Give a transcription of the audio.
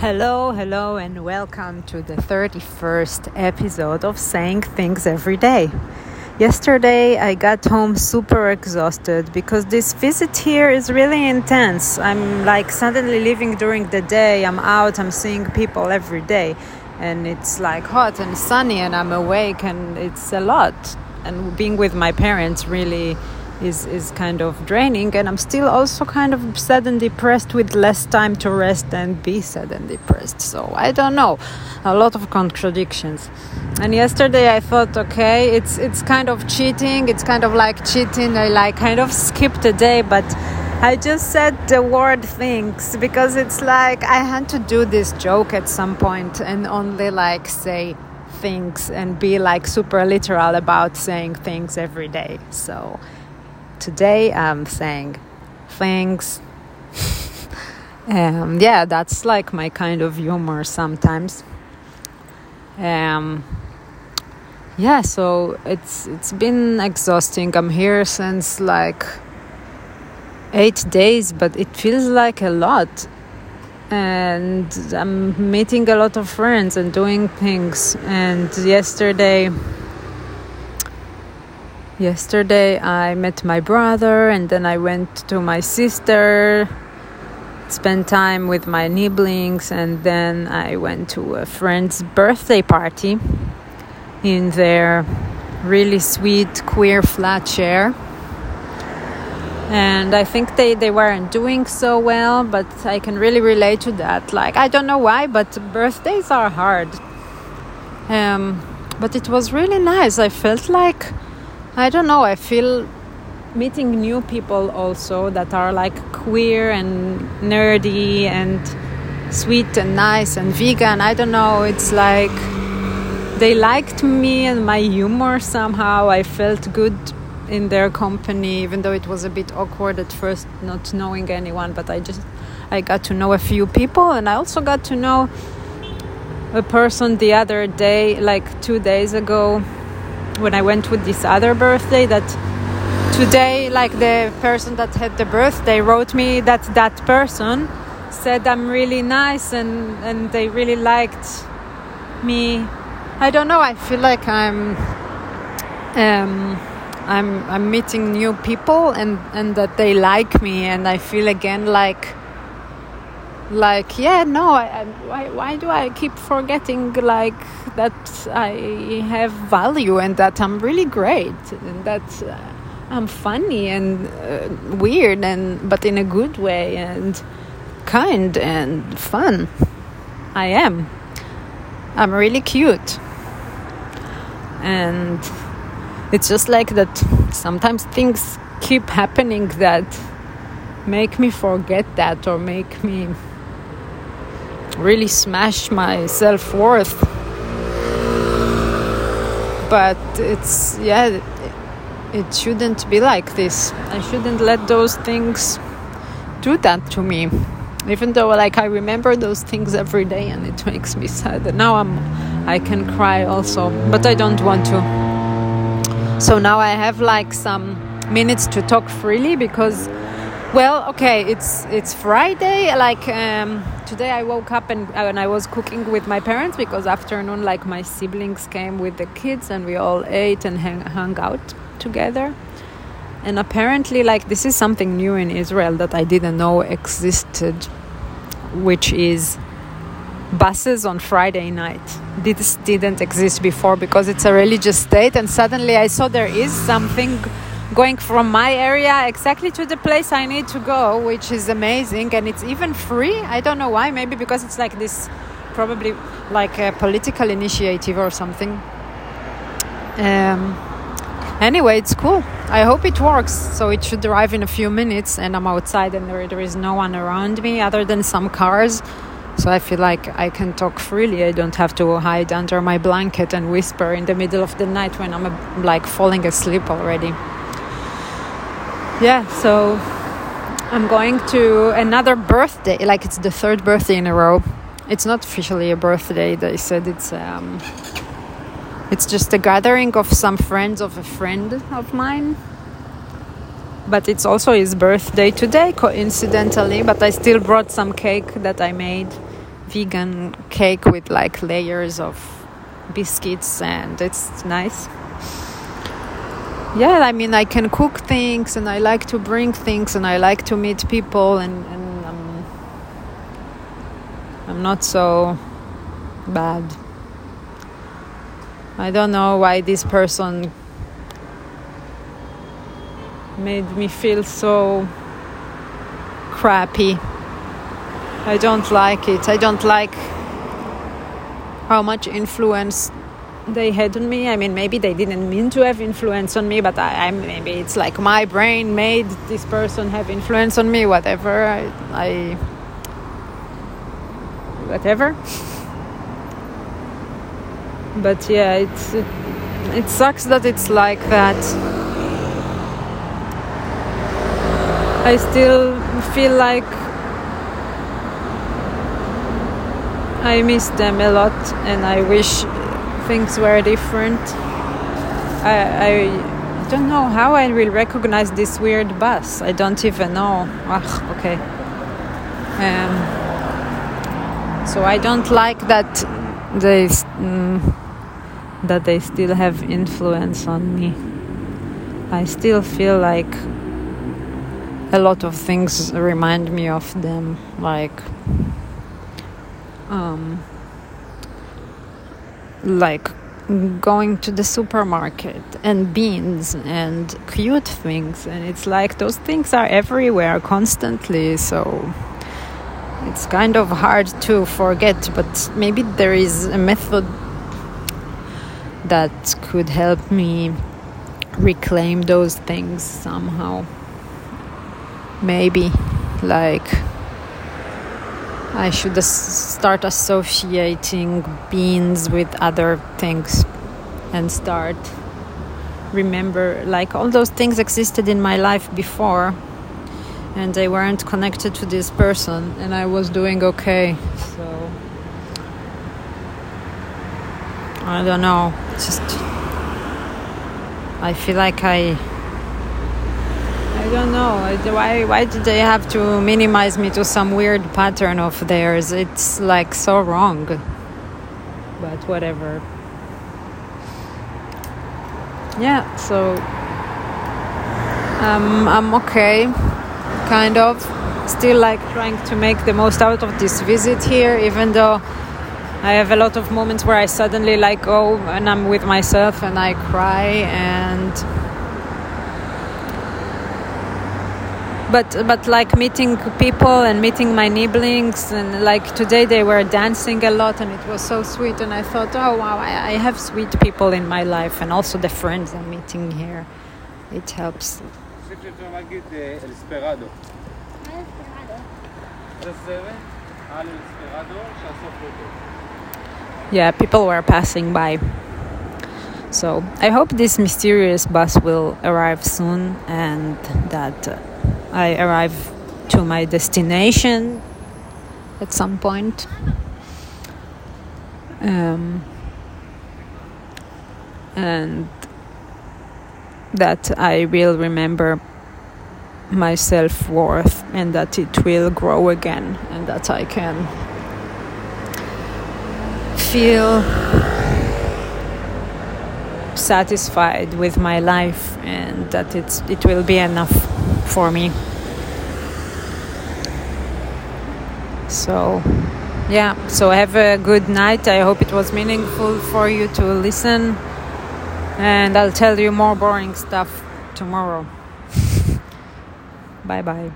Hello, hello, and welcome to the 31st episode of Saying Things Every Day. Yesterday, I got home super exhausted because this visit here is really intense. I'm like suddenly living during the day, I'm out, I'm seeing people every day, and it's like hot and sunny, and I'm awake, and it's a lot. And being with my parents really is, is kind of draining and i'm still also kind of sad and depressed with less time to rest and be sad and depressed. So i don't know. A lot of contradictions. And yesterday i thought okay it's it's kind of cheating. It's kind of like cheating. I like kind of skipped a day but I just said the word things because it's like I had to do this joke at some point and only like say things and be like super literal about saying things every day. So today I'm saying thanks. um, yeah, that's like my kind of humor sometimes. Um, yeah, so it's it's been exhausting. I'm here since like eight days, but it feels like a lot. And I'm meeting a lot of friends and doing things. And yesterday Yesterday I met my brother and then I went to my sister, spent time with my nibblings, and then I went to a friend's birthday party in their really sweet queer flat share. And I think they, they weren't doing so well, but I can really relate to that. Like, I don't know why, but birthdays are hard. Um, but it was really nice. I felt like I don't know, I feel meeting new people also that are like queer and nerdy and sweet and nice and vegan. I don't know, it's like they liked me and my humor somehow. I felt good in their company, even though it was a bit awkward at first, not knowing anyone. But I just I got to know a few people, and I also got to know a person the other day, like two days ago, when I went with this other birthday that today like the person that had the birthday wrote me that that person said I'm really nice and and they really liked me. I don't know I feel like I'm um I'm I'm meeting new people and and that they like me and I feel again like like yeah no I, I, why, why do i keep forgetting like that i have value and that i'm really great and that uh, i'm funny and uh, weird and but in a good way and kind and fun. I am. I'm really cute. And it's just like that sometimes things keep happening that make me forget that or make me really smash my self worth. But it's, yeah, it, shouldn't be like this. I shouldn't let those things do that to me. Even though, like, I remember those things every day and it makes me sad. And now I'm, I can cry also, but I don't want to. So now I have like some minutes to talk freely because well, okay, it's it's Friday. Like um, today, I woke up and and I was cooking with my parents because afternoon, like my siblings came with the kids and we all ate and hang, hung out together. And apparently, like this is something new in Israel that I didn't know existed, which is buses on Friday night. This didn't exist before because it's a religious state, and suddenly I saw there is something going from my area exactly to the place I need to go, which is amazing. And it's even free. I don't know why. Maybe because it's like this, probably like a political initiative or something. Um, anyway, it's cool. I hope it works. So it should arrive in a few minutes, and I'm outside, and there, there is no one around me other than some cars. So I feel like I can talk freely. I don't have to hide under my blanket and whisper in the middle of the night when I'm like falling asleep already yeah, so I'm going to another birthday. Like it's the third birthday in a row. It's not officially a birthday. They said it's um, it's just a gathering of some friends of a friend of mine. But it's also his birthday today, coincidentally. But I still brought some cake that I made vegan cake with like layers of biscuits, and it's nice. Yeah, I mean, I can cook things, and I like to bring things, and I like to meet people, and, and I'm, I'm not so bad. I don't know why this person made me feel so crappy. I don't like it. I don't like how much influence they had on me. I mean, maybe they didn't mean to have influence on me, but I, I maybe it's like my brain made this person have influence on me. Whatever. I, I whatever. But yeah, it's it, it sucks that it's like that. I still feel like I miss them a lot and I wish things were different. I, I don't know how I will recognize this weird bus. I don't even know. Ugh, okay. Um, so I don't like that they mm, that they still have influence on me. I still feel like a lot of things remind me of them, like um, like going to the supermarket and beans and cute things and it's like those things are everywhere constantly so it's kind of hard to forget but maybe there is a method that could help me reclaim those things somehow. Maybe like I should start associating beans with other things and start remember like all those things existed in my life before and they weren't connected to this person and I was doing okay so. I don't know just I feel like I don't know. Why, why did they have to minimize me to some weird pattern of theirs? It's like so wrong. But whatever. Yeah, so um, I'm okay, kind of. Still like trying to make the most out of this visit here, even though I have a lot of moments where I suddenly like go and I'm with myself and I cry and but but like meeting people and meeting my nibblings and like today they were dancing a lot and it was so sweet and I thought oh wow I, I have sweet people in my life and also the friends I'm meeting here. It helps. Yeah people were passing by. So I hope this mysterious bus will arrive soon and that uh, I arrive to my destination at some point. Um, and that I will remember my self worth and that it will grow again and that I can feel satisfied with my life and that it's it will be enough for me. So, yeah, so have a good night. I hope it was meaningful for you to listen. And I'll tell you more boring stuff tomorrow. bye bye.